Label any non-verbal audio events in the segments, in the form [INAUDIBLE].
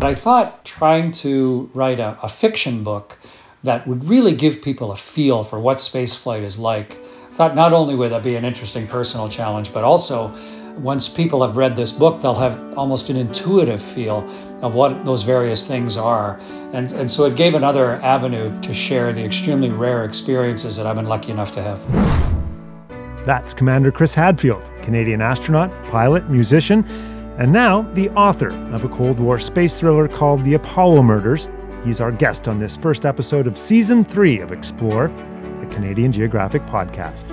But I thought trying to write a, a fiction book that would really give people a feel for what spaceflight is like. I thought not only would that be an interesting personal challenge, but also once people have read this book, they'll have almost an intuitive feel of what those various things are. And, and so it gave another avenue to share the extremely rare experiences that I've been lucky enough to have. That's Commander Chris Hadfield, Canadian astronaut, pilot, musician, and now the author of a Cold War space thriller called The Apollo Murders. He's our guest on this first episode of Season 3 of Explore, the Canadian Geographic podcast.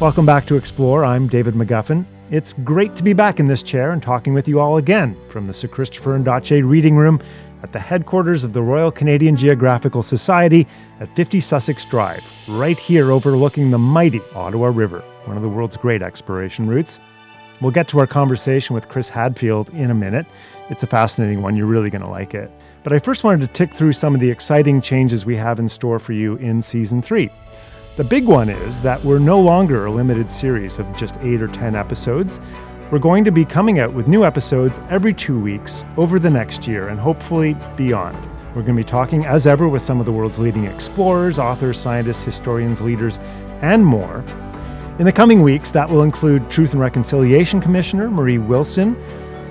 Welcome back to Explore. I'm David McGuffin. It's great to be back in this chair and talking with you all again from the Sir Christopher Ondaatje Reading Room at the headquarters of the Royal Canadian Geographical Society at 50 Sussex Drive, right here overlooking the mighty Ottawa River, one of the world's great exploration routes. We'll get to our conversation with Chris Hadfield in a minute. It's a fascinating one. You're really going to like it. But I first wanted to tick through some of the exciting changes we have in store for you in season three. The big one is that we're no longer a limited series of just eight or 10 episodes. We're going to be coming out with new episodes every two weeks over the next year and hopefully beyond. We're going to be talking, as ever, with some of the world's leading explorers, authors, scientists, historians, leaders, and more. In the coming weeks, that will include Truth and Reconciliation Commissioner Marie Wilson.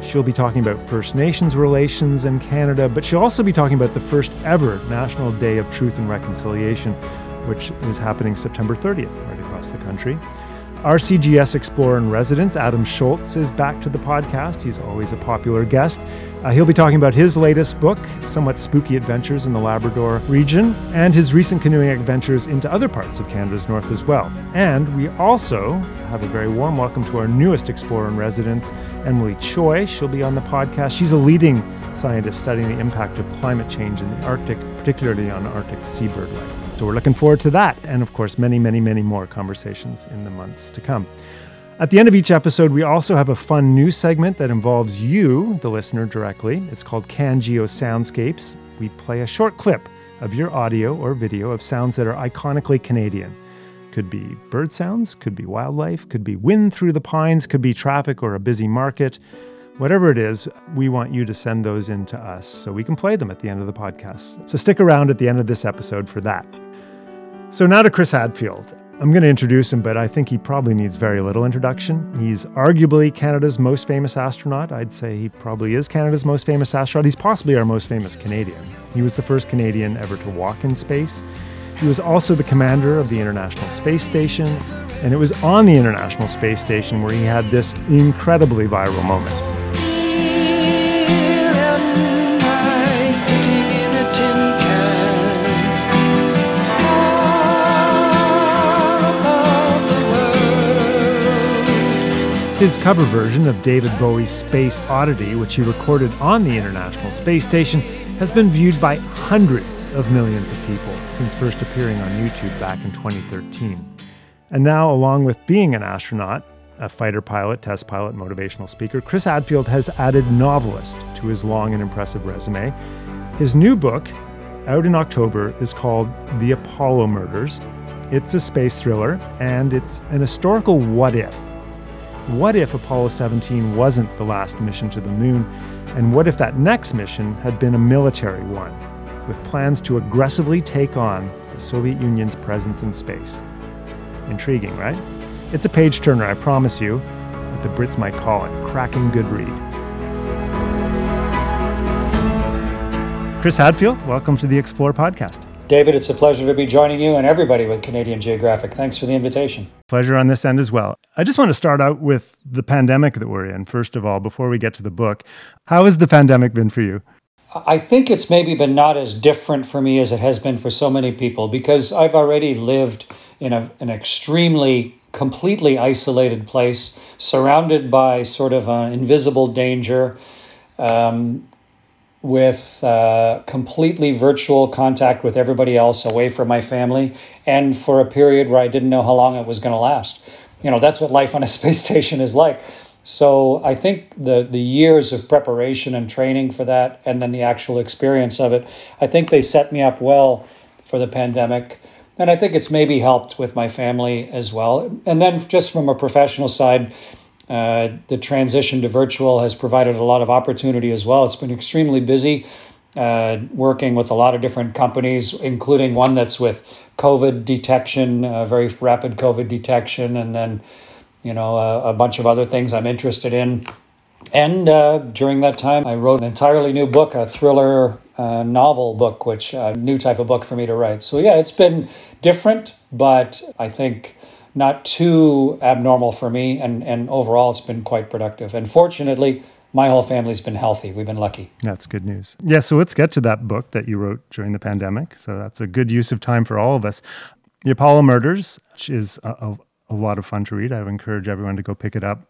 She'll be talking about First Nations relations in Canada, but she'll also be talking about the first ever National Day of Truth and Reconciliation, which is happening September 30th right across the country. RCGS Explorer in Residence, Adam Shoalts, is back to the podcast. He's always a popular guest. Uh, he'll be talking about his latest book, Somewhat Spooky Adventures in the Labrador region, and his recent canoeing adventures into other parts of Canada's north as well. And we also have a very warm welcome to our newest Explorer in Residence, Emily Choy. She'll be on the podcast. She's a leading scientist studying the impact of climate change in the Arctic, particularly on Arctic seabird life. So we're looking forward to that, and of course, many, many, many more conversations in the months to come. At the end of each episode, we also have a fun news segment that involves you, the listener, directly. It's called CanGeo Soundscapes. We play a short clip of your audio or video of sounds that are iconically Canadian. Could be bird sounds, could be wildlife, could be wind through the pines, could be traffic or a busy market. Whatever it is, we want you to send those in to us so we can play them at the end of the podcast. So stick around at the end of this episode for that. So now to Chris Hadfield. I'm going to introduce him, but I think he probably needs very little introduction. He's arguably Canada's most famous astronaut. I'd say he probably is Canada's most famous astronaut. He's possibly our most famous Canadian. He was the first Canadian ever to walk in space. He was also the commander of the International Space Station, and it was on the International Space Station where he had this incredibly viral moment. His cover version of David Bowie's Space Oddity, which he recorded on the International Space Station, has been viewed by hundreds of millions of people since first appearing on YouTube back in 2013. And now, along with being an astronaut, a fighter pilot, test pilot, motivational speaker, Chris Hadfield has added novelist to his long and impressive resume. His new book, out in October, is called The Apollo Murders. It's a space thriller, and it's an historical what if what if Apollo 17 wasn't the last mission to the moon? And what if that next mission had been a military one, with plans to aggressively take on the Soviet Union's presence in space? Intriguing, right? It's a page turner, I promise you, what the Brits might call it cracking good read. Chris Hadfield, welcome to the Explore podcast. David, it's a pleasure to be joining you and everybody with Canadian Geographic. Thanks for the invitation. Pleasure on this end as well. I just want to start out with the pandemic that we're in, first of all, before we get to the book. How has the pandemic been for you? I think it's maybe been not as different for me as it has been for so many people because I've already lived in a, an extremely, completely isolated place, surrounded by sort of an invisible danger. Um, with uh, completely virtual contact with everybody else away from my family and for a period where I didn't know how long it was going to last. You know, that's what life on a [LAUGHS] space station is like. So I think the the years of preparation and training for that and then the actual experience of it, I think they set me up well for the pandemic. And I think it's maybe helped with my family as well. And then just from a professional side, Uh, the transition to virtual has provided a lot of opportunity as well. It's been extremely busy uh, working with a lot of different companies, including one that's with COVID detection, uh, very rapid COVID detection, and then you know a, a bunch of other things I'm interested in. And uh, during that time, I wrote an entirely new book, a thriller uh, novel book, which a new type of book for me to write. So yeah, it's been different, but I think not too abnormal for me, and and overall, it's been quite productive. And fortunately, my whole family's been healthy. We've been lucky. That's good news. Yeah, so let's get to that book that you wrote during the pandemic. So that's a good use of time for all of us. The Apollo Murders, which is a, a, a lot of fun to read. I would encourage everyone to go pick it up.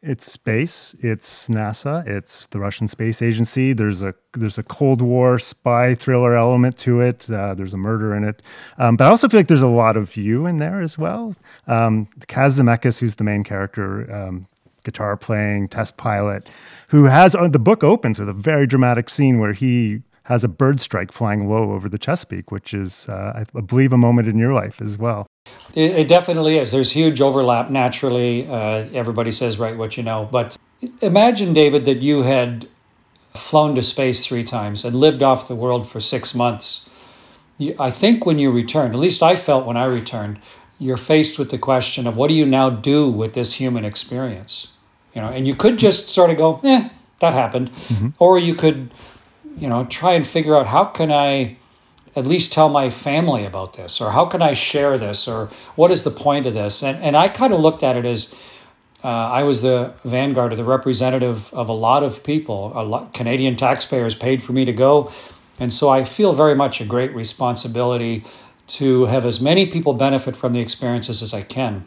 It's space. It's NASA. It's the Russian Space Agency. There's a there's a Cold War spy thriller element to it. Uh, there's a murder in it, um, but I also feel like there's a lot of you in there as well. Um, Kaz Zemeckis, who's the main character, um, guitar playing test pilot, who has uh, the book opens with a very dramatic scene where he has a bird strike flying low over the Chesapeake, which is, uh, I believe, a moment in your life as well. It, it definitely is. There's huge overlap naturally. Uh, everybody says, write what you know. But imagine, David, that you had flown to space three times and lived off the world for six months. You, I think when you return, at least I felt when I returned, you're faced with the question of what do you now do with this human experience? You know, and you could just sort of go, eh, that happened. Mm-hmm. Or you could, you know, try and figure out how can I at least tell my family about this or how can I share this or what is the point of this? And, and I kind of looked at it as uh, I was the vanguard or the representative of a lot of people. A lot, Canadian taxpayers paid for me to go. And so I feel very much a great responsibility to have as many people benefit from the experiences as I can.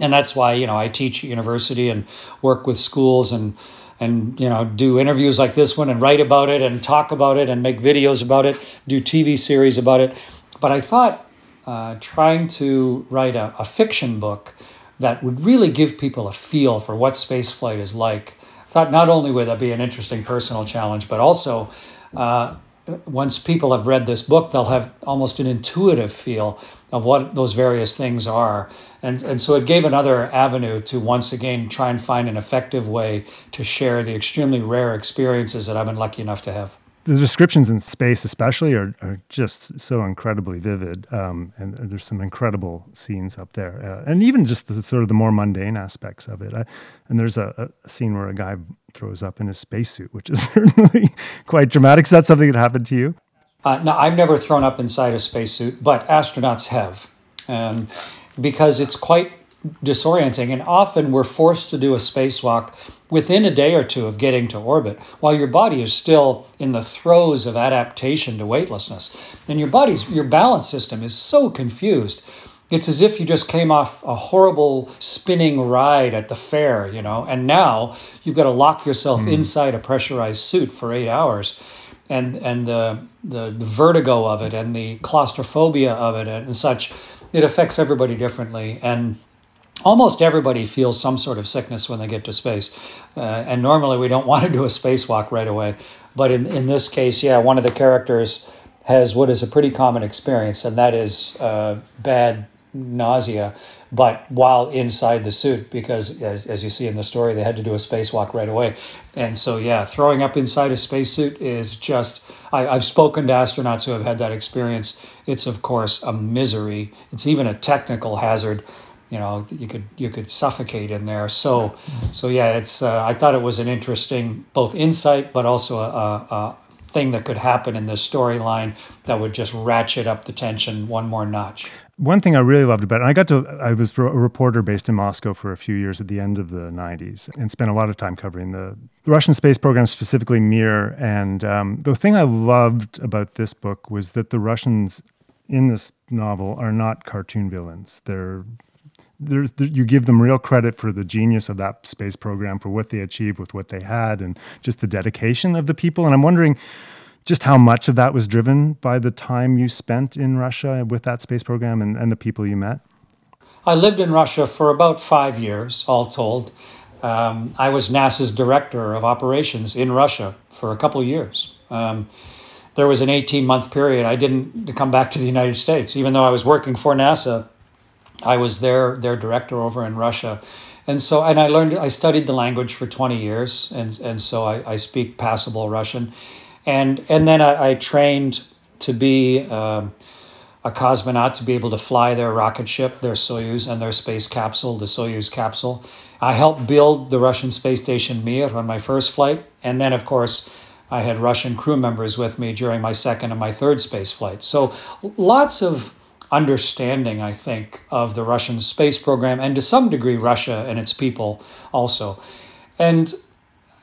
And that's why, you know, I teach at university and work with schools and and you know do interviews like this one and write about it and talk about it and make videos about it, do TV series about it. But I thought uh, trying to write a, a fiction book that would really give people a feel for what spaceflight is like. I thought not only would that be an interesting personal challenge, but also uh, once people have read this book, they'll have almost an intuitive feel of what those various things are. And, and so it gave another avenue to once again try and find an effective way to share the extremely rare experiences that I've been lucky enough to have the descriptions in space, especially, are, are just so incredibly vivid, um, and, there's some incredible scenes up there, uh, and even just the sort of the more mundane aspects of it. I, and there's a, a, scene where a guy throws up in his spacesuit, which is [LAUGHS] certainly quite dramatic. Is that something that happened to you? Uh, no, I've never thrown up inside a spacesuit, but astronauts have, and because it's quite disorienting, and often we're forced to do a spacewalk within a day or two of getting to orbit while your body is still in the throes of adaptation to weightlessness. And your body's your balance system is so confused. It's as if you just came off a horrible spinning ride at the fair, you know, and now you've got to lock yourself mm. inside a pressurized suit for eight hours. And, and the, the vertigo of it and the claustrophobia of it and such, it affects everybody differently. And almost everybody feels some sort of sickness when they get to space. Uh, and normally we don't [LAUGHS] want to do a spacewalk right away. But in, in this case, yeah, one of the characters has what is a pretty common experience, and that is uh, bad nausea, but while inside the suit, because as, as you see in the story, they had to do a spacewalk right away. And so, yeah, throwing up inside a spacesuit is just, I, I've spoken to astronauts who have had that experience. It's, of course, a misery. It's even a technical hazard you know you could you could suffocate in there so so yeah it's uh, i thought it was an interesting both insight but also a, a, thing that could happen in the storyline that would just ratchet up the tension one more notch one thing I really loved about it, I got to, I was a reporter based in Moscow for a few years at the end of the 90s and spent a lot of time covering the, the Russian space program, specifically Mir. And um, the thing I loved about this book was that the Russians in this novel are not cartoon villains. They're there's you give them real credit for the genius of that space program for what they achieved with what they had and just the dedication of the people and i'm wondering just how much of that was driven by the time you spent in russia with that space program and, and the people you met? I lived in russia for about five years all told. Um, i was nasa's director of operations in russia for a couple of years. Um, there was an 18 month period. I didn't come back to the united states. Even though i was working for nasa I was their their director over in Russia, And so, and I learned, I studied the language for 20 years, and, and so I, I speak passable Russian. And, and then I, I trained to be um, a cosmonaut, to be able to fly their rocket ship, their Soyuz, and their space capsule, the Soyuz capsule. I helped build the Russian space station Mir on my first flight. And then, of course, I had Russian crew members with me during my second and my third space flight. So lots of understanding, I think, of the Russian space program and to some degree Russia and its people also. And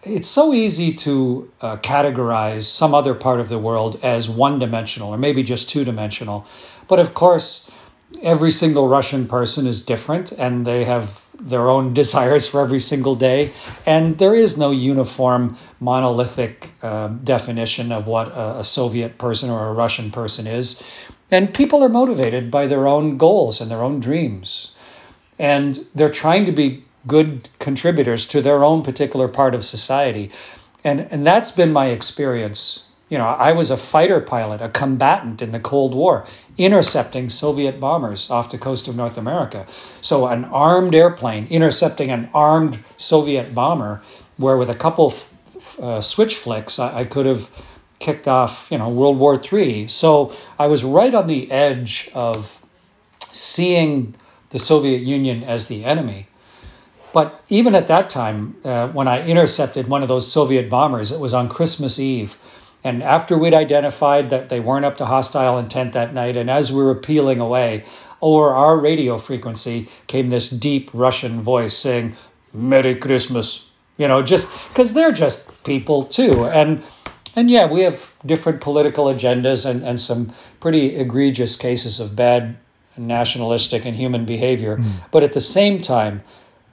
it's so easy to uh, categorize some other part of the world as one dimensional or maybe just two dimensional. But of course, every single Russian person is different and they have their own [LAUGHS] desires for every single day. And there is no uniform, monolithic uh, definition of what a, a Soviet person or a Russian person is. And people are motivated by their own goals and their own dreams. And they're trying to be good contributors to their own particular part of society. And, and that's been my experience. You know, I was a fighter pilot, a combatant in the Cold War, intercepting Soviet bombers off the coast of North America. So, an armed airplane intercepting an armed Soviet bomber, where with a couple uh, switch flicks, I, I could have kicked off, you know, World War III. So I was right on the edge of seeing the Soviet Union as the enemy. But even at that time, uh, when I intercepted one of those Soviet bombers, it was on Christmas Eve. And after we'd identified that they weren't up to hostile intent that night, and as we were peeling away, over our radio frequency came this deep Russian voice saying, Merry Christmas. You know, just because they're just people too. And and yeah, we have different political agendas and, and some pretty egregious cases of bad nationalistic and human behavior. Mm. But at the same time,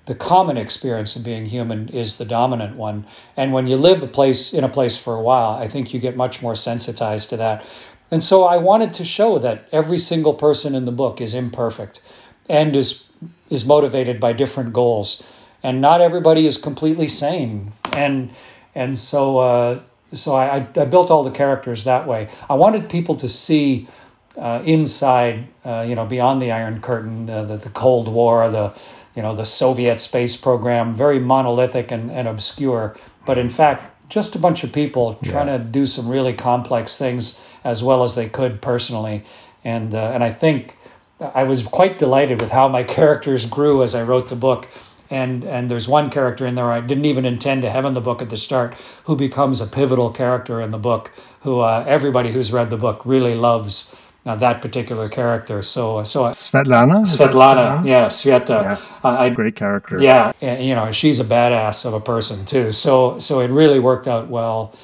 the common experience of being human is the dominant one. And when you live a place in a place for a while, I think you get much more sensitized to that. And so I wanted to show that every single person in the book is imperfect and is is motivated by different goals. And not everybody is completely sane. And and so uh, so I, I built all the characters that way. I wanted people to see uh, inside, uh, you know, beyond the Iron Curtain, uh, the, the Cold War, the, you know, the Soviet space program, very monolithic and, and obscure, but in fact, just a bunch of people trying yeah. to do some really complex things as well as they could personally. And, uh, and I think I was quite delighted with how my [LAUGHS] characters grew as I wrote the book and and there's one character in there I didn't even intend to have in the book at the start who becomes a pivotal character in the book who uh, everybody who's read the book really loves uh, that particular character. So so Svetlana Svetlana, yeah Sveta. Yeah. I, great character. yeah you know she's a badass of a person too. So so it really worked out well.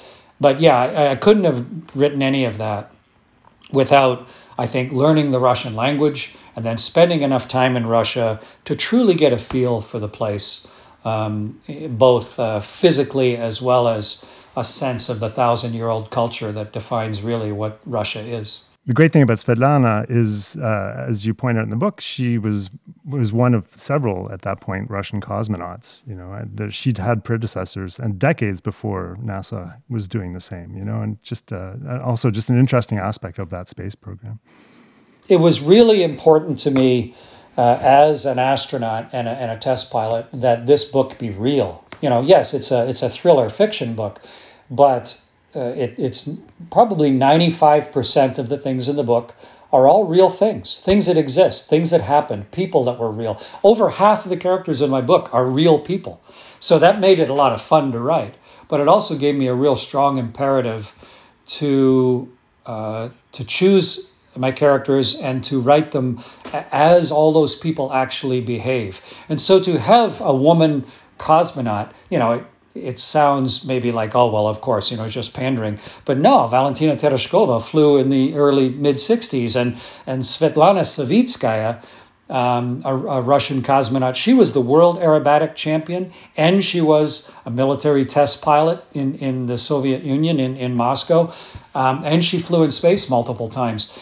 But yeah I, I couldn't have written any of that without I think learning the Russian language and then spending enough time in Russia to truly get a feel for the place, um, both uh, physically as well as a sense of the thousand year old culture that defines really what Russia is. The great thing about Svetlana is, uh, as you point out in the book, she was was one of several at that point Russian cosmonauts. You know, she'd had predecessors and decades before NASA was doing the same. You know, and just uh, also just an interesting aspect of that space program it was really important to me uh, as an astronaut and a, and a test pilot that this book be real. You know, yes, it's a it's a thriller fiction book, but uh, it, it's probably ninety five percent of the things in the book are all real things, things that exist, things that happened, people that were real. Over half of the characters in my book are real people, so that made it a lot of fun to write. But it also gave me a real strong imperative to uh, to choose my characters and to write them as all those people actually behave. And so to have a woman cosmonaut, you know, it, sounds maybe like, oh, well, of course, you know, just pandering. But no, Valentina Tereshkova flew in the early mid 60s, and, and Svetlana Savitskaya, um, a, a, Russian cosmonaut, she was the world aerobatic champion, and she was a military test pilot in, in the Soviet Union in, in Moscow, um, and she flew in space multiple times.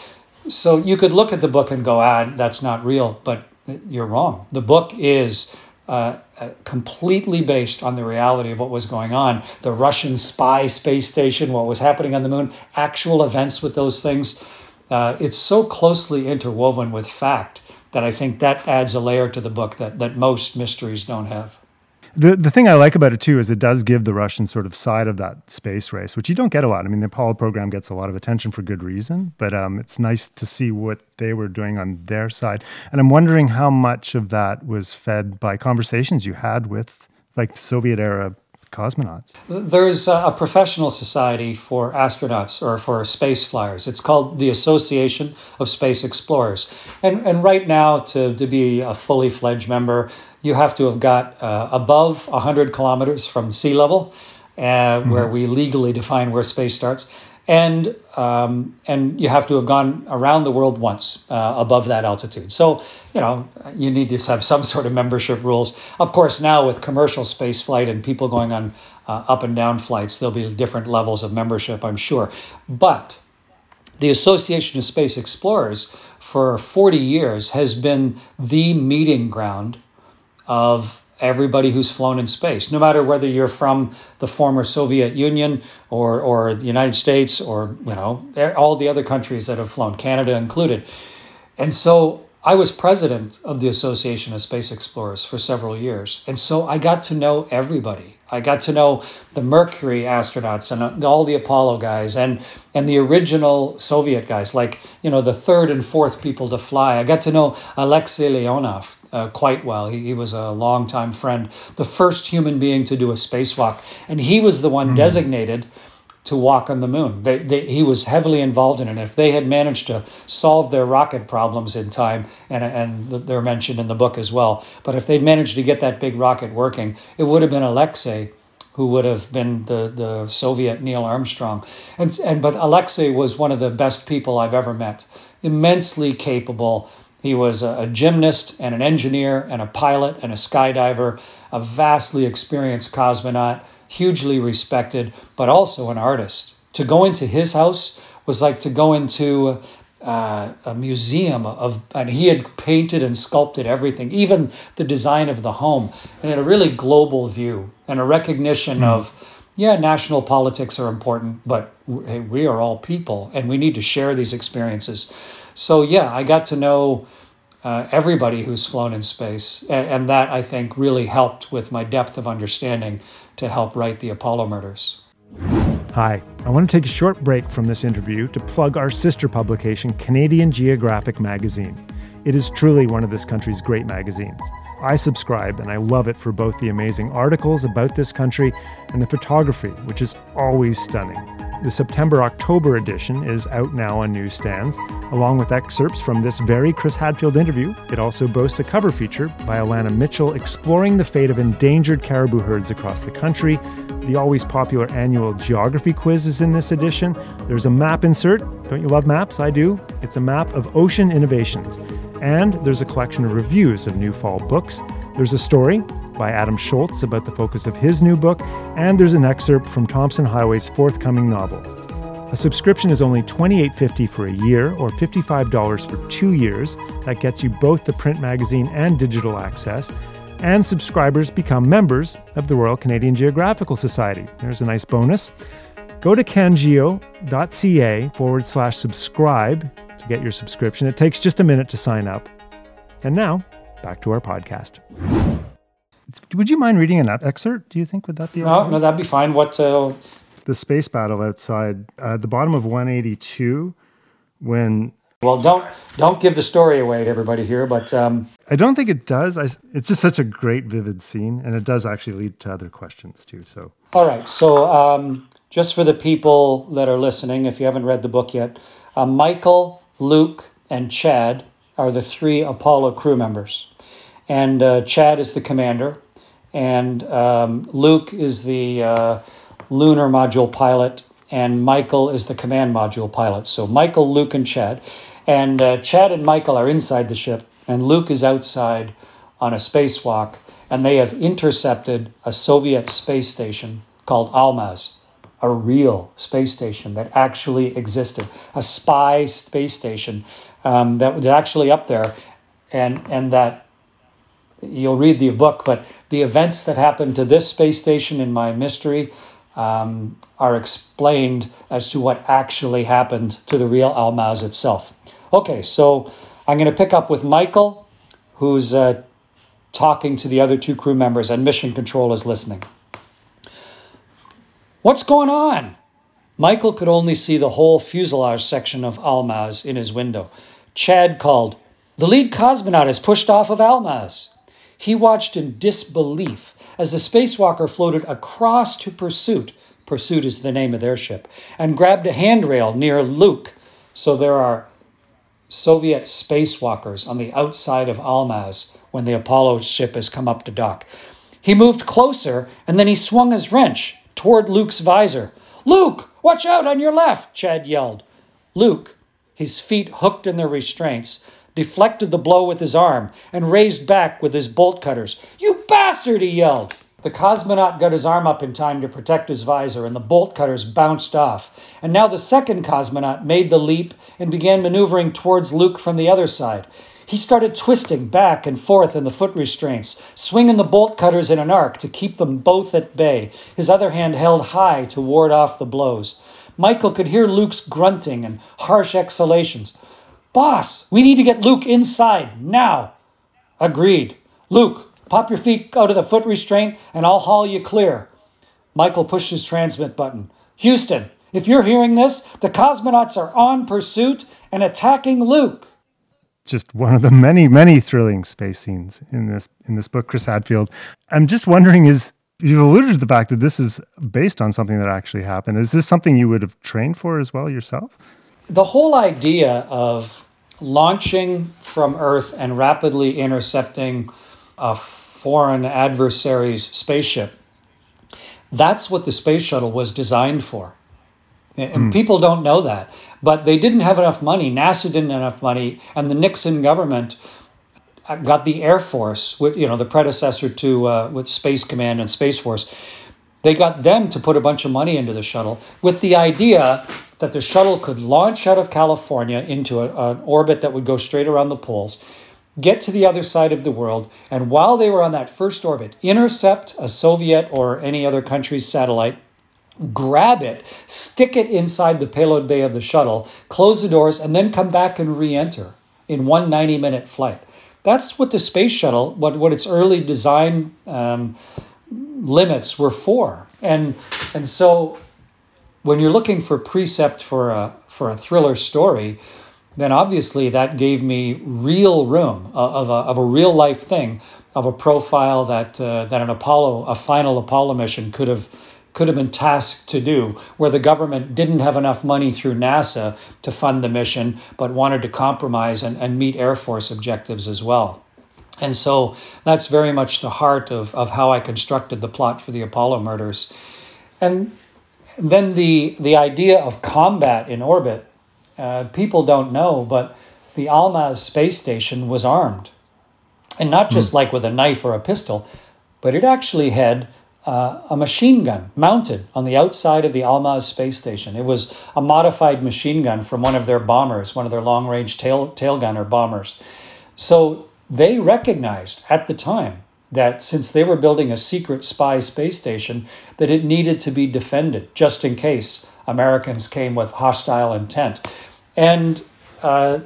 So you could look at the book and go, ah, that's not real, but you're wrong. The book is uh, uh, completely based on the reality of what was going on the Russian spy space station, what was happening on the moon, actual events with those things. Uh, it's so closely interwoven with fact that I think that adds a layer to the book that, that most mysteries don't have. The the thing I like about it too is it does give the Russian sort of side of that space race, which you don't get a lot. I mean, the Apollo program gets a lot of attention for good reason, but um, it's nice to see what they were doing on their side. And I'm wondering how much of that was fed by conversations you had with like Soviet era cosmonauts. There's a professional society for astronauts or for space flyers. It's called the Association of Space Explorers. And, and right now, to, to be a fully fledged member, you have to have got uh, above 100 kilometers from sea level, uh, mm-hmm. where we legally define where space starts. And um, and you have to have gone around the world once uh, above that altitude. So you know you need to have some [LAUGHS] sort of membership rules. Of course, now with commercial space flight and people going on uh, up and down flights, there'll be different levels of membership, I'm sure. But the Association of Space Explorers for 40 years has been the meeting ground of everybody who's flown in space, no matter whether you're from the former Soviet Union or, or the United States or, you know, all the other countries that have flown, Canada included. And so I was president of the Association of Space Explorers for several years. And so I got to know everybody. I got to know the Mercury astronauts and uh, all the Apollo guys and, and the original Soviet guys, like, you know, the third and fourth people to fly. I got to know Alexei Leonov, uh, quite well. He, he was a longtime friend, the first human being to do a spacewalk, and he was the one mm. designated to walk on the moon. They, they, he was heavily involved in it. If they had managed to solve their rocket problems in time, and, and they're mentioned in the book as well, but if they'd managed to get that big rocket working, it would have been Alexei who would have been the, the Soviet Neil Armstrong. And, and but Alexei was one of the best people I've ever met. Immensely capable, he was a, a gymnast and an engineer and a pilot and a skydiver, a vastly experienced cosmonaut, hugely respected, but also an artist. To go into his house was like to go into uh, a museum of, and he had painted and sculpted everything, even the design of the home, and had a really global view and a recognition mm. of, yeah, national politics are important, but hey, we are all people and we need to share these experiences. So yeah, I got to know uh, everybody who's flown in space, and, and that I think really helped with my depth of understanding to help write the Apollo murders. Hi, I want to take a short break from this interview to plug our sister publication, Canadian Geographic Magazine. It is truly one of this country's great magazines. I subscribe and I love it for both the amazing articles about this country and the photography, which is always stunning. The September October edition is out now on newsstands, along with excerpts from this very Chris Hadfield interview. It also boasts a cover feature by Alanna Mitchell exploring the fate of endangered caribou herds across the country. The always popular annual geography quiz is in this edition. There's a map insert. Don't you love maps? I do. It's a map of ocean innovations. And there's a collection of reviews of new fall books. There's a story by Adam Shoalts about the focus of his new book, and there's an excerpt from Tomson Highway's forthcoming novel. A subscription is only $28.50 for a year or $55 for two years. That gets you both the print magazine and digital access. And subscribers become members of the Royal Canadian Geographical Society. There's a nice bonus. Go to cangeo.ca forward slash subscribe to get your subscription. It takes just a minute to sign up. And now, back to our podcast. Would you mind reading an excerpt? Do you think would that be? No, no, that'd be fine. What? Uh... The space battle outside uh, at the bottom of 182, when. Well, don't don't give the story away to everybody here, but um... I don't think it does. I, it's just such a great, vivid scene, and it does actually lead to other questions too. So. All right. So, um, just for the people that are listening, if you haven't read the book yet, uh, Michael, Luke, and Chad are the three Apollo crew members and uh, Chad is the commander, and um, Luke is the uh, lunar module pilot, and Michael is the command module pilot. So Michael, Luke, and Chad, and uh, Chad and Michael are inside the ship, and Luke is outside on a spacewalk, and they have intercepted a Soviet space station called Almaz. A real space station that actually existed, a spy space station um, that was actually up there, and and that you'll read the book, but the events that happened to this space station in my mystery um, are explained as to what actually happened to the real Almaz itself. Okay, so I'm going to pick up with Michael who's uh, talking to the other two crew members, and mission control is listening. What's going on? Michael could only see the whole fuselage section of Almaz in his window. Chad called, The lead cosmonaut is pushed off of Almaz. He watched in disbelief as the spacewalker floated across to Pursuit. Pursuit is the name of their ship, and grabbed a handrail near Luke. So there are Soviet spacewalkers on the outside of Almaz when the Apollo ship has come up to dock. He moved closer and then he swung his wrench toward Luke's visor. Luke, watch out on your left, Chad yelled. Luke, his feet hooked in their restraints, deflected the blow with his arm and raised back with his bolt cutters. You bastard, he yelled. The cosmonaut got his arm up in time to protect his visor, and the bolt cutters bounced off. And now the second cosmonaut made the leap and began maneuvering towards Luke from the other side. He started twisting back and forth in the foot restraints, swinging the bolt cutters in an arc to keep them both at bay, his other hand held high to ward off the blows. Michael could hear Luke's grunting and harsh exhalations. Boss, we need to get Luke inside now. Agreed. Luke, pop your feet out of the foot restraint and I'll haul you clear. Michael pushed his transmit button. Houston, if you're hearing this, the cosmonauts are on pursuit and attacking Luke. Just one of the many, many thrilling space scenes in this in this book, Chris Hadfield. I'm just wondering, is you've alluded to the fact that this is based on something that actually happened. Is this something you would have trained for as well yourself? The whole idea of launching from Earth and rapidly intercepting a foreign adversary's spaceship, that's what the space shuttle was designed for. And mm. people don't know that. But they didn't have enough money. NASA didn't have enough money. And the Nixon government got the Air Force, you know, the predecessor to uh, with Space Command and Space Force. They got them to put a bunch of money into the shuttle with the idea that the shuttle could launch out of California into a, an orbit that would go straight around the poles, get to the other side of the world, and while they were on that first orbit, intercept a Soviet or any other country's satellite, grab it, stick it inside the payload bay of the shuttle, close the doors, and then come back and re enter in one 90 minute flight. That's what the space shuttle, what, what its early design um, limits were for. And, and so when you're looking for precept for a for a thriller story, then obviously that gave me real room of a, of a real life thing, of a profile that uh, that an Apollo, a final Apollo mission could have could have been tasked to do, where the government didn't have enough money through NASA to fund the mission, but wanted to compromise and, and meet Air Force objectives as well. And so that's very much the heart of, of how I constructed the plot for the Apollo murders. And then the the idea of combat in orbit, uh, people don't know, but the Almaz space station was armed, and not just mm. like with a knife or a pistol, but it actually had uh, a machine gun mounted on the outside of the Almaz space station. It was a modified machine gun from one of their bombers, one of their long range tail tail gunner bombers. So they recognized at the time that since they were building a secret spy space station, that it needed to be defended just in case Americans came with hostile intent. And uh,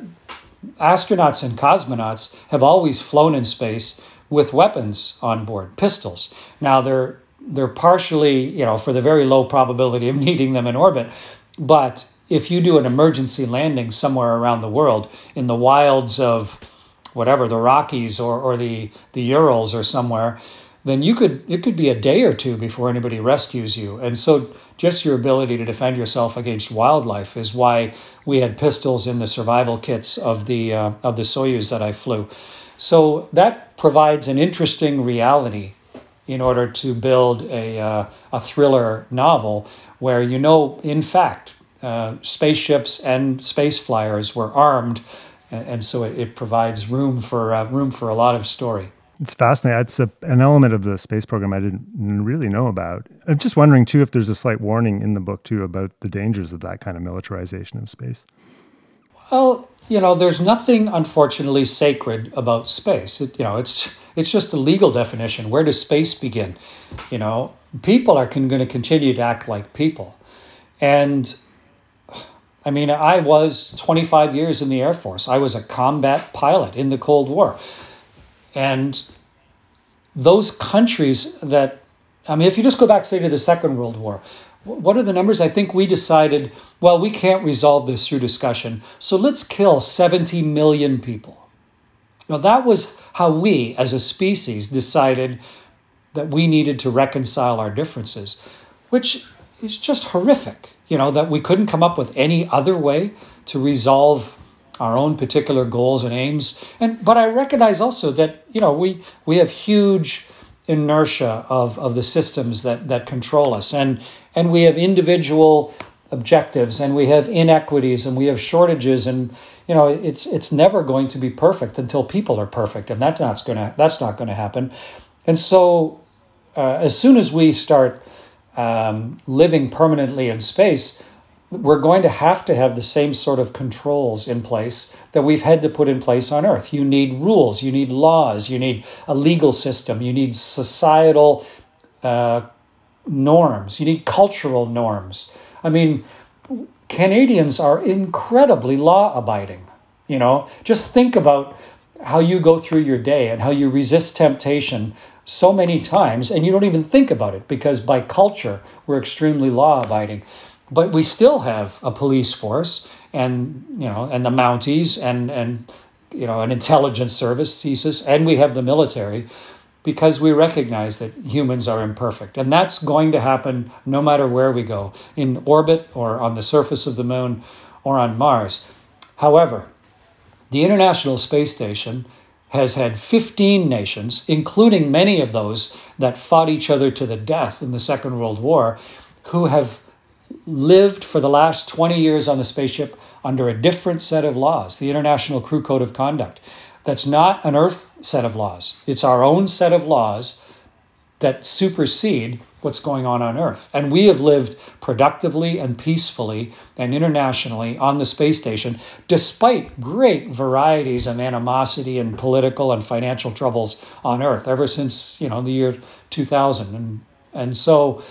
astronauts and cosmonauts have always flown in space with weapons on board, pistols. Now they're they're partially, you know, for the very low probability of [LAUGHS] needing them in orbit, but if you do an emergency landing somewhere around the world in the wilds of whatever the Rockies or, or the the Urals or somewhere, then you could it could be a day or two before anybody rescues you. And so just your ability to defend yourself against wildlife is why we had pistols in the survival kits of the uh, of the Soyuz that I flew. So that provides an interesting reality in order to build a, uh, a thriller novel where you know, in fact, uh, spaceships and space flyers were armed and so it, it provides room for uh, room for a lot of story. It's fascinating. It's a, an element of the space program I didn't really know about. I'm just wondering too if there's a slight warning in the book too about the dangers of that kind of militarization of space. Well, you know, there's nothing unfortunately sacred about space. It, you know, it's it's just a legal definition. Where does space begin? You know, people are going to continue to act like people, and I mean, I was 25 years in the Air Force. I was a combat pilot in the Cold War. And those countries that, I mean, if you just go back, say, to the Second World War, what are the numbers? I think we decided, well, we can't resolve this through discussion, so let's kill 70 million people. You know, that was how we as a species decided that we needed to reconcile our differences, which is just horrific, you know, that we couldn't come up with any other way to resolve our own particular goals and aims. And but I recognize also that, you know, we we have huge inertia of, of the systems that, that control us. And and we have individual objectives and we have inequities and we have shortages and you know it's it's never going to be perfect until people are perfect and that's not going to that's not going to happen and so uh, as soon as we start um, living permanently in space we're going to have to have the same sort of controls in place that we've had to put in place on earth you need rules you need laws you need a legal system you need societal uh, norms you need cultural norms i mean Canadians are incredibly law abiding. You know, just think about how you go through your day and how you resist temptation so many times and you don't even think about it because by culture we're extremely law abiding. But we still have a police force and you know and the Mounties and and you know an intelligence service CSIS and we have the military because we recognize that humans are imperfect. And that's going to happen no matter where we go, in orbit or on the surface of the moon or on Mars. However, the International Space Station has had 15 nations, including many of those that fought each other to the death in the Second World War, who have lived for the last 20 years on the spaceship under a different set of laws, the International Crew Code of Conduct that's not an earth set of laws. It's our own set of laws that supersede what's going on on Earth. And we have lived productively and peacefully and internationally on the space station, despite great varieties of animosity and political and financial troubles on Earth ever since you know the year 2000. And and so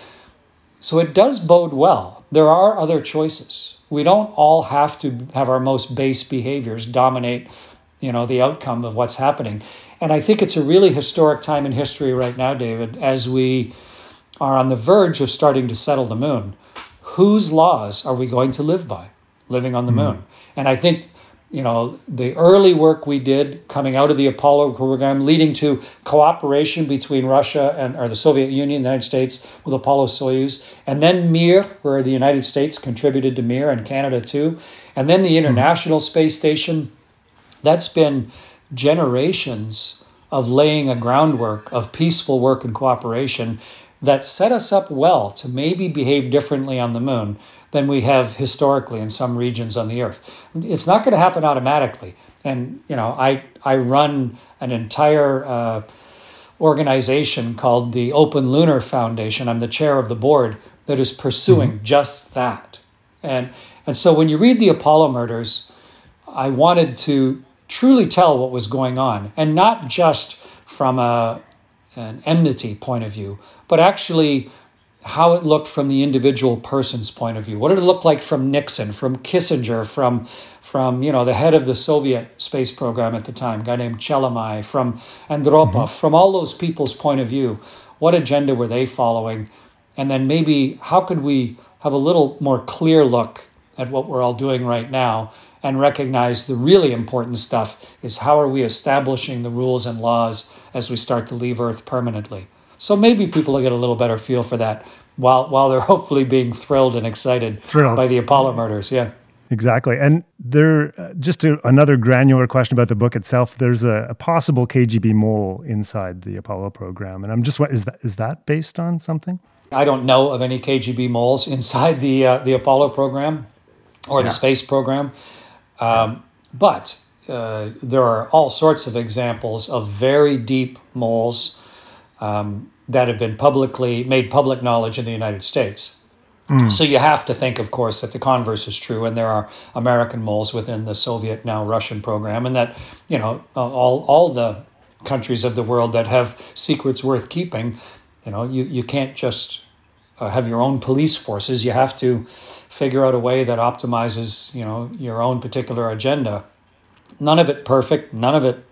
so it does bode well. There are other choices. We don't all have to have our most base behaviors dominate you know the outcome of what's happening and i think it's a really historic time in history right now david as we are on the verge of starting to settle the moon whose laws are we going to live by living on the mm-hmm. moon and i think you know the early work we did coming out of the apollo program leading to cooperation between russia and or the soviet union the united states with apollo soyuz and then mir where the united states contributed to mir and canada too and then the mm-hmm. international mm-hmm. space station that's been generations of laying a groundwork of peaceful work and cooperation that set us up well to maybe behave differently on the moon than we have historically in some regions on the earth. It's not going to happen automatically. And, you know, I, I run an entire uh, organization called the Open Lunar Foundation. I'm the chair of the board that is pursuing mm-hmm. just that. And, and so when you read the Apollo murders, I wanted to truly tell what was going on, and not just from a, an enmity point of view, but actually how it looked from the individual person's point of view. What did it look like from Nixon, from Kissinger, from from you know the head of the Soviet space program at the time, a guy named Chelomey, from Andropov, mm-hmm. from all those people's point of view. What agenda were they following? And then maybe how could we have a little more clear look at what we're all doing right now and recognize the really important stuff is how are we establishing the rules and laws as we start to leave Earth permanently. So maybe people will get a little better feel for that while while they're [LAUGHS] hopefully being thrilled and excited thrilled. by the Apollo murders. Yeah. Exactly. And there, uh, just to, another granular question about the book itself. There's a, a, possible KGB mole inside the Apollo program, and I'm just what is that is that based on something? I don't know of any KGB moles inside the uh, the Apollo program or yeah. the space program. Um, but uh, there are all sorts of examples of very deep moles um, that have been publicly made public knowledge in the United States. Mm. So you have to think, of course, that the converse is true, and there are American moles within the Soviet now Russian program, and that you know all all the countries of the world that have secrets worth keeping, you know, you you can't just uh, have your own police forces. You have to figure out a way that optimizes, you know, your own particular agenda. None of it perfect, none of it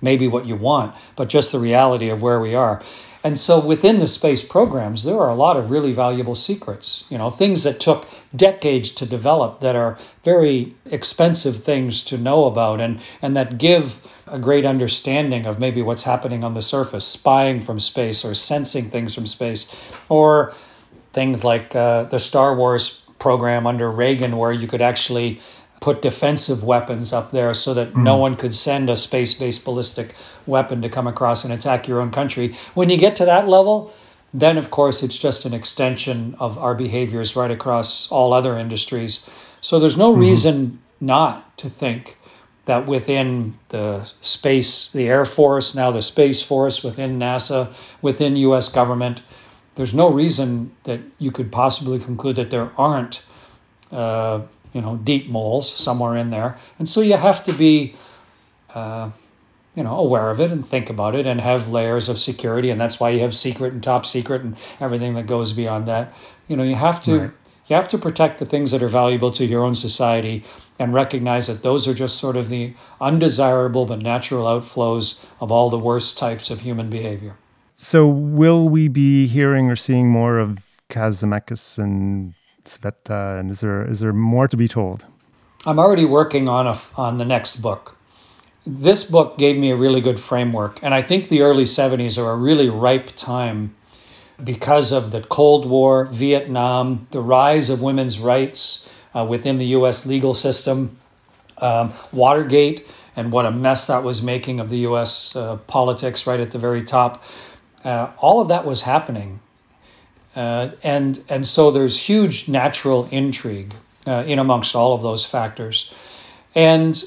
maybe what you want, but just the reality of where we are. And so within the space programs, there are a lot of really valuable secrets, you know, things that took decades to develop that are very expensive things to know about and, and that give a great understanding of maybe what's happening on the surface, spying from space or sensing things from space, or things like uh, the Star Wars program under Reagan, where you could actually put defensive weapons up there so that mm. no one could send a space based ballistic weapon to come across and attack your own country. When you get to that level, then of course it's just an extension of our behaviors right across all other industries. So there's no mm-hmm. reason not to think that within the space, the Air Force, now the Space Force, within NASA, within US government, there's no reason that you could possibly conclude that there aren't uh, you know deep moles somewhere in there. And so you have to be uh, you know aware of it and think about it and have layers of security. And that's why you have secret and top secret and everything that goes beyond that. You know you have to right. you have to protect the things that are valuable to your own society and recognize that those are just sort of the undesirable but natural outflows of all the worst types of human behavior. So will we be hearing or seeing more of Kaz Zemeckis and Sveta, and is there is there more to be told? I'm already working on a on the next book. This book gave me a really good framework, and I think the early 70s are a really ripe time because of the Cold War, Vietnam, the rise of women's rights uh, within the U.S. legal system, um, Watergate, and what a mess that was making of the U.S. Uh, politics right at the very top. Uh, all of that was happening. Uh, and, and so there's huge natural intrigue uh, in amongst all of those factors. And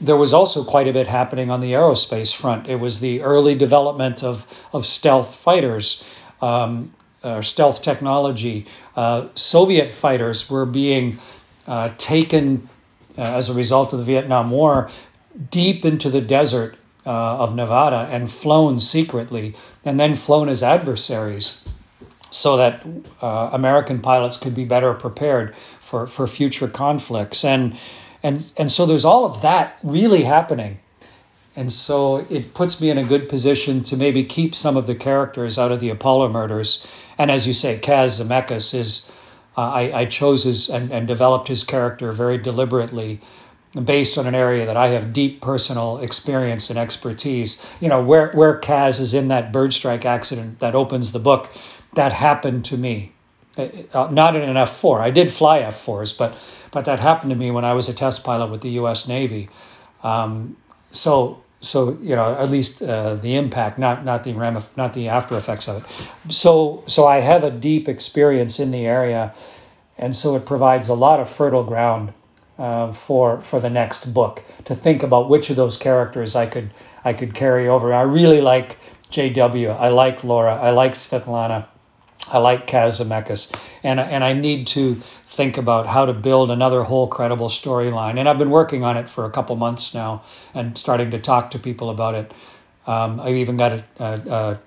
there was also quite a bit happening on the aerospace front. It was the early development of, of stealth fighters, um, uh, stealth technology. Uh, Soviet fighters were being uh, taken uh, as a result of the Vietnam War deep into the desert of Nevada and flown secretly, and then flown as adversaries so that uh, American pilots could be better prepared for, for future conflicts. And, and, and so there's all of that really happening. And so it puts me in a good position to maybe keep some of the characters out of the Apollo murders. And as you say, Kaz Zemeckis is, uh, I, I chose his and, and developed his character very deliberately based on an area that I have deep personal experience and expertise. You know, where, where Kaz is in that bird strike accident that opens the book, that happened to me. Uh, uh not in an F four. I did fly F fours, but but that happened to me when I was a test pilot with the U.S. Navy. Um, so so you know at least uh, the impact, not not the ramif- not the after effects of it. So so I have a deep experience in the area, and so it provides a lot of fertile ground uh, for for the next book to think about which of those characters I could I could carry over. I really like J.W. I like Laura. I like Svetlana. I like Kaz Zemeckis, and and I need to think about how to build another whole credible storyline. And I've been working on it for a couple months now, and starting to talk to people about it. Um, I've even got a, a, a,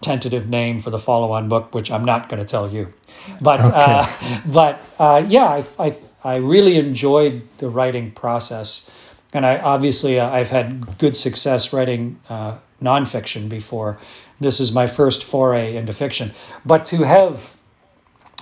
tentative name for the follow-on book, which I'm not going to tell you. But okay. uh, [LAUGHS] but uh, yeah, I, I I really enjoyed the writing process, and I obviously uh, I've had good success writing uh, nonfiction before this is my first foray into fiction. But to have,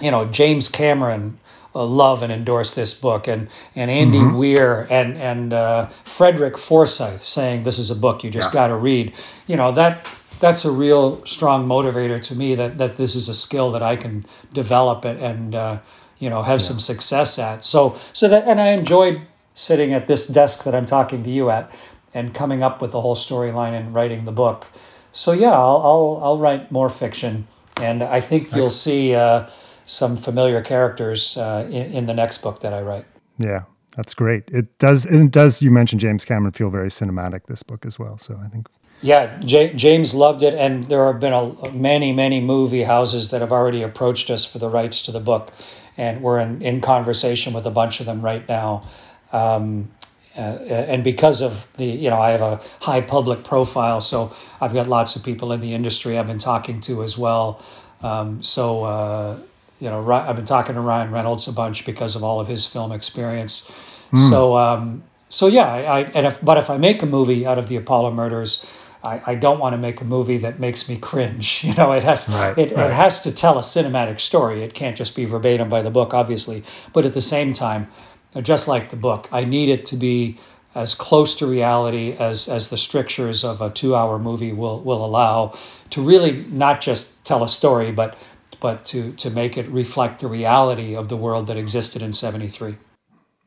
you know, James Cameron uh, love and endorse this book, and and Andy mm-hmm. Weir and and uh, Frederick Forsyth saying this is a book you just yeah. got to read. You know that that's a real strong motivator to me that that this is a skill that I can develop and, and uh, you know have yeah. some success at. So so that and I enjoyed sitting at this desk that I'm talking to you at and coming up with the whole storyline and writing the book so yeah, I'll, I'll, I'll write more fiction, and I think you'll see uh, some familiar characters uh, in, in the next book that I write. Yeah, that's great. It does. It does. You mentioned James Cameron feel very cinematic this book as well. So I think. Yeah, J- James loved it, and there have been a, many, many movie houses that have already approached us for the rights to the book, and we're in, in conversation with a bunch of them right now. Um, uh, and because of the you know I have a high public profile, so I've got lots of people in the industry I've been talking to as well. Um, so uh, you know I've been talking to Ryan Reynolds a bunch because of all of his film experience. Mm. So um, so yeah, I, I and if, but if I make a movie out of the Apollo murders, I, I don't want to make a movie that makes me cringe. [LAUGHS] You know, it has right, it, right. it has to tell a cinematic story. It can't just be verbatim by the book, obviously. But at the same time, just like the book, I need it to be as close to reality as as the strictures of a two-hour movie will will allow to really not just tell a story, but but to to make it reflect the reality of the world that existed in 73.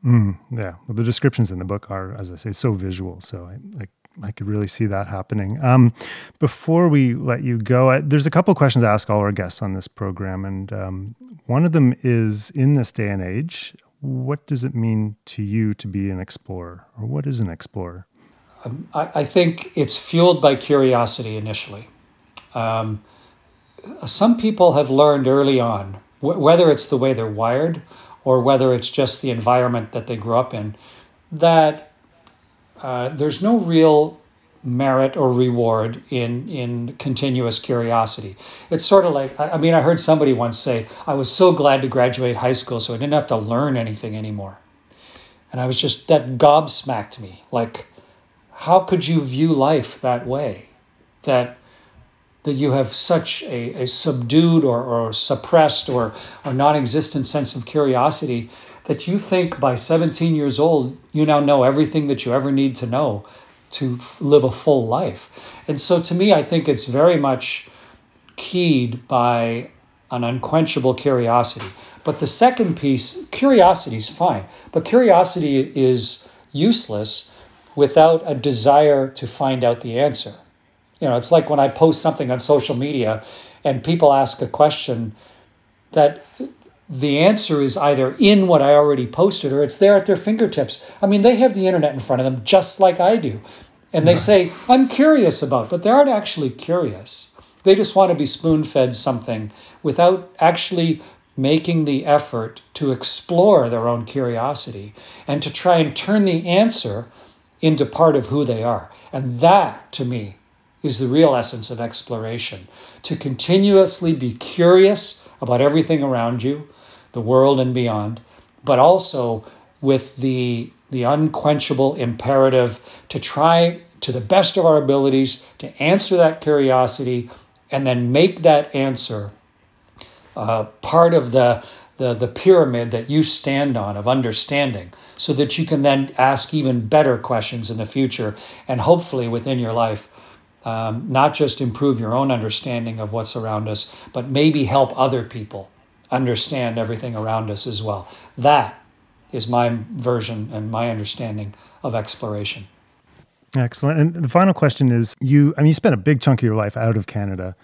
Mm, yeah, well, the descriptions in the book are, as I say, so visual. So I, I, I could really see that happening. Um, before we let you go, I, there's a couple questions I ask all our guests on this program, and um, one of them is: in this day and age, what does it mean to you to be an explorer, or what is an explorer? Um, I, I, think it's fueled by curiosity initially. Um, some people have learned early on, wh- whether it's the way they're wired or whether it's just the environment that they grew up in, that uh, there's no real merit or reward in in continuous curiosity. It's sort of like I, mean I heard somebody once say I was so glad to graduate high school so I didn't have to learn anything anymore. And I was just that gobsmacked me. Like how could you view life that way? That that you have such a, a subdued or, or suppressed or, or non existent sense of curiosity that you think by 17 years old, you now know everything that you ever need to know to live a full life. And so to me, I think it's very much keyed by an unquenchable curiosity. But the second piece, curiosity is fine, but curiosity is useless without a desire to find out the answer. You know, it's like when I post something on social media and people ask a question that the answer is either in what I already posted or it's there at their fingertips. I mean, they have the internet in front of them just like I do. And they say, I'm curious about, but they aren't actually curious. They just want to be spoon fed something without actually making the effort to explore their own curiosity and to try and turn the answer into part of who they are. And that, to me, is the real essence of exploration to continuously be curious about everything around you, the world and beyond, but also with the, the unquenchable imperative to try to the best of our abilities to answer that curiosity and then make that answer uh, part of the, the, the pyramid that you stand on of understanding so that you can then ask even better questions in the future and hopefully within your life um, not just improve your own understanding of what's around us, but maybe help other people understand everything around us as well. That is my version and my understanding of exploration. Excellent. And the final question is you, I mean, you spent a big chunk of your life out of Canada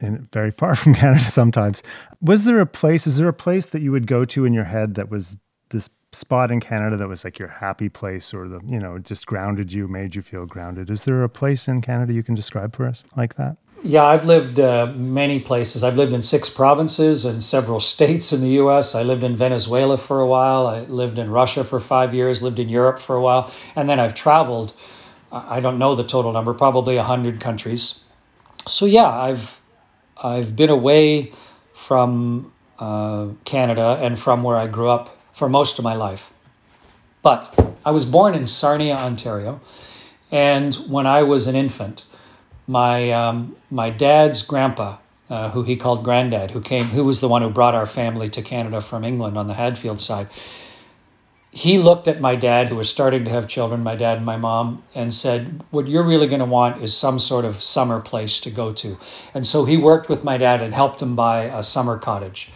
and very far [LAUGHS] from Canada sometimes. Was there a place, is there a place that you would go to in your head that was this spot in Canada that was like your happy place or the, you know, just grounded you, made you feel grounded? Is there a place in Canada you can describe for us like that? Yeah, I've lived uh, many places. I've lived in six provinces and several [LAUGHS] states in the US. I lived in Venezuela for a while. I lived in Russia for five years, lived in Europe for a while. And then I've traveled, I don't know the total number, probably 100 countries. So yeah, I've, I've been away from uh, Canada and from where I grew up for most of my life. But I was born in Sarnia, Ontario, and when I was an infant, my um, my dad's grandpa, uh, who he called granddad, who came, who was the one who brought our family to Canada from England on the Hadfield side. He looked at my dad, who was starting to have children, my dad and my mom, and said, "What you're really going to want is some sort of summer place to go to." And so he worked with my dad and helped him buy a summer cottage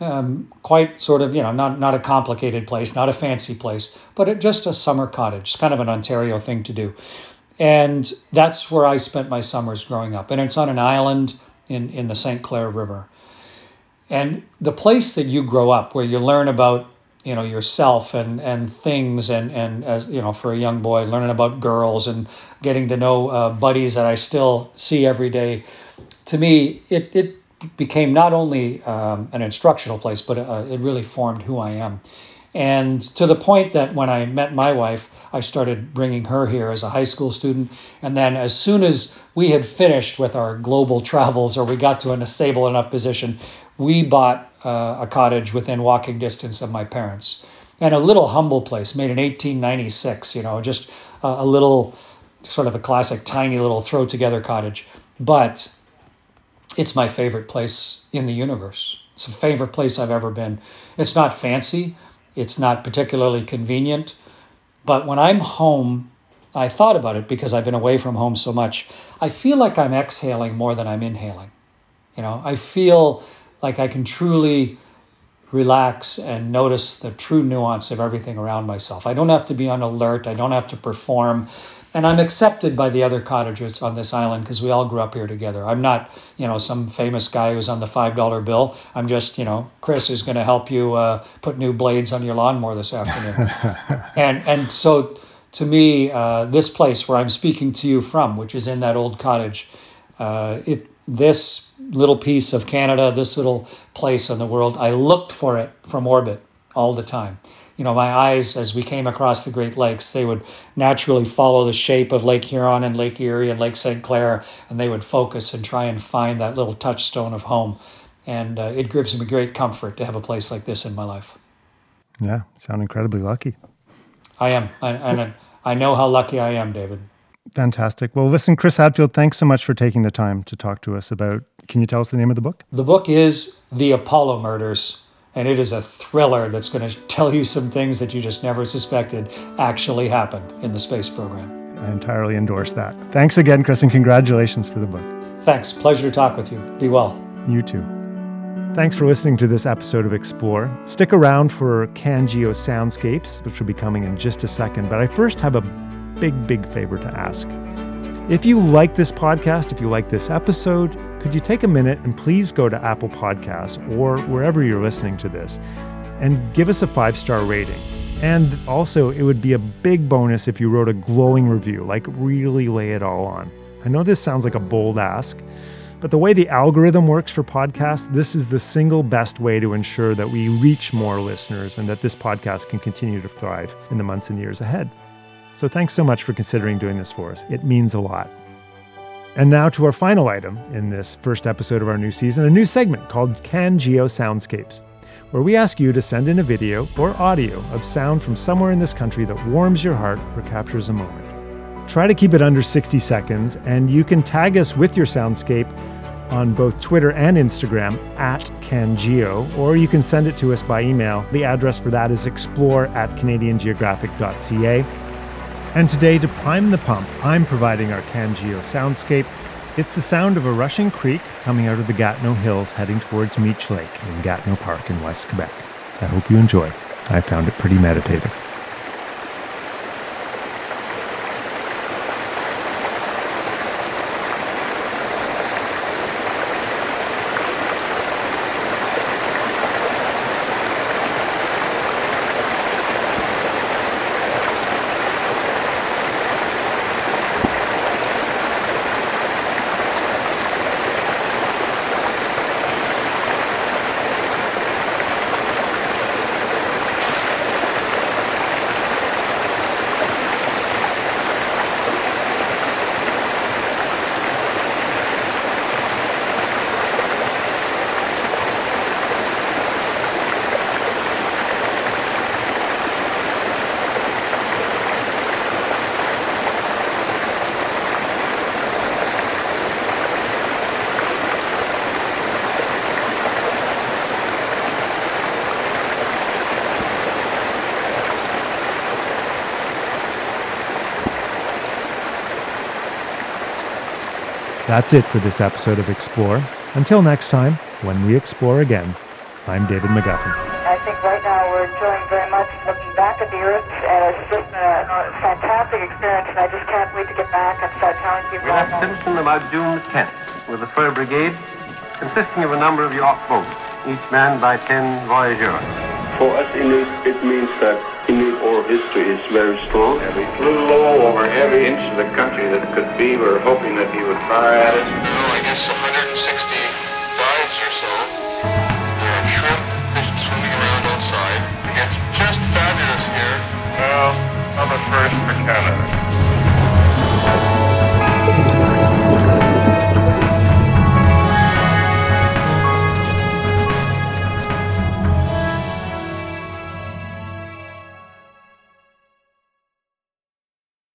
um, quite sort of, you know, not, not a complicated place, not a fancy place, but it, just a summer cottage. It's kind of an Ontario thing to do. And that's where I spent my summers growing up. And it's on an island in, in the St. Clair River. And the place that you grow up, where you learn about, you know, yourself and, and things, and, and as, you know, for a young boy, learning about girls and getting to know uh, buddies that I still see every day, to me, it, it became not only um, an instructional place, but uh, it really formed who I am. And to the point that when I met my wife, I started bringing her here as a high school student. And then, as soon as we had finished with our global [LAUGHS] travels or we got to a stable enough position, we bought uh, a cottage within walking distance of my parents. and a little humble place made in 1896. You know, just a, a little sort of a classic, tiny little throw together cottage, but it's my favorite place in the universe. It's the favorite place I've ever been. It's not fancy, it's not particularly convenient, but when I'm home, I thought about it because I've been away from home so much. I feel like I'm exhaling more than I'm inhaling. You know, I feel like I can truly relax and notice the true nuance of everything around myself. I don't have to be on alert, I don't have to perform. And I'm accepted by the other cottagers on this island because we all grew up here together. I'm not, you know, some famous guy who's on the $5 bill. I'm just, you know, Chris who's going to help you uh, put new blades on your lawnmower this afternoon. [LAUGHS] and, and so to me, uh, this place where I'm speaking to you from, which is in that old cottage, uh, it, this little piece of Canada, this little place in the world, I looked for it from orbit all the time. You know, my eyes, as we came across the Great Lakes, they would naturally follow the shape of Lake Huron and Lake Erie and Lake St. Clair, and they would focus and try and find that little touchstone of home. And uh, it gives me great comfort to have a place like this in my life. Yeah, sound incredibly lucky. I am. And I know how lucky I am, David. Fantastic. Well, listen, Chris Hadfield, thanks so much for taking the time to talk to us about. Can you tell us the name of the book? The book is The Apollo Murders, and it is a thriller that's going to tell you some things that you just never suspected actually happened in the space program. I entirely endorse that. Thanks again, Chris, and congratulations for the book. Thanks. Pleasure to talk with you. Be well. You too. Thanks for listening to this episode of Explore. Stick around for CanGeo Soundscapes, which will be coming in just a second, but I first have a big, big favor to ask. If you like this podcast, if you like this episode, could you take a minute and please go to Apple Podcasts or wherever you're listening to this and give us a five star rating? And also, it would be a big bonus if you wrote a glowing review, like really lay it all on. I know this sounds like a bold ask, but the way the algorithm works for podcasts, this is the single best way to ensure that we reach more listeners and that this podcast can continue to thrive in the months and years ahead. So thanks so much for considering doing this for us. It means a lot. And now to our final item in this first episode of our new season, a new segment called CanGeo Soundscapes, where we ask you to send in a video or audio of sound from somewhere in this country that warms your heart or captures a moment. Try to keep it under 60 seconds, and you can tag us with your soundscape on both Twitter and Instagram at CanGeo, or you can send it to us by email. The address for that is explore at canadiangeographic.ca. And today, to prime the pump, I'm providing our CanGeo soundscape. It's the sound of a rushing creek coming out of the Gatineau Hills heading towards Meech Lake in Gatineau Park in West Quebec. I hope you enjoy. I found it pretty meditative. That's it for this episode of Explore. Until next time, when we explore again, I'm David McGuffin. I think right now we're enjoying very much looking back at the Earth, and it's just a, a fantastic experience, and I just can't wait to get back and start telling people. We left Simpson about June 10th with the fur brigade, consisting of a number of yacht boats, each manned by 10 voyageurs. For us Inuit, it means that cultural history is very strong. And we flew low over every inch of the country that could be. We were hoping that he would fire at us. Oh, I guess 160 dives or so. There are shrimp fish swimming around outside. It's just fabulous here. Well, I'm a first for Canada.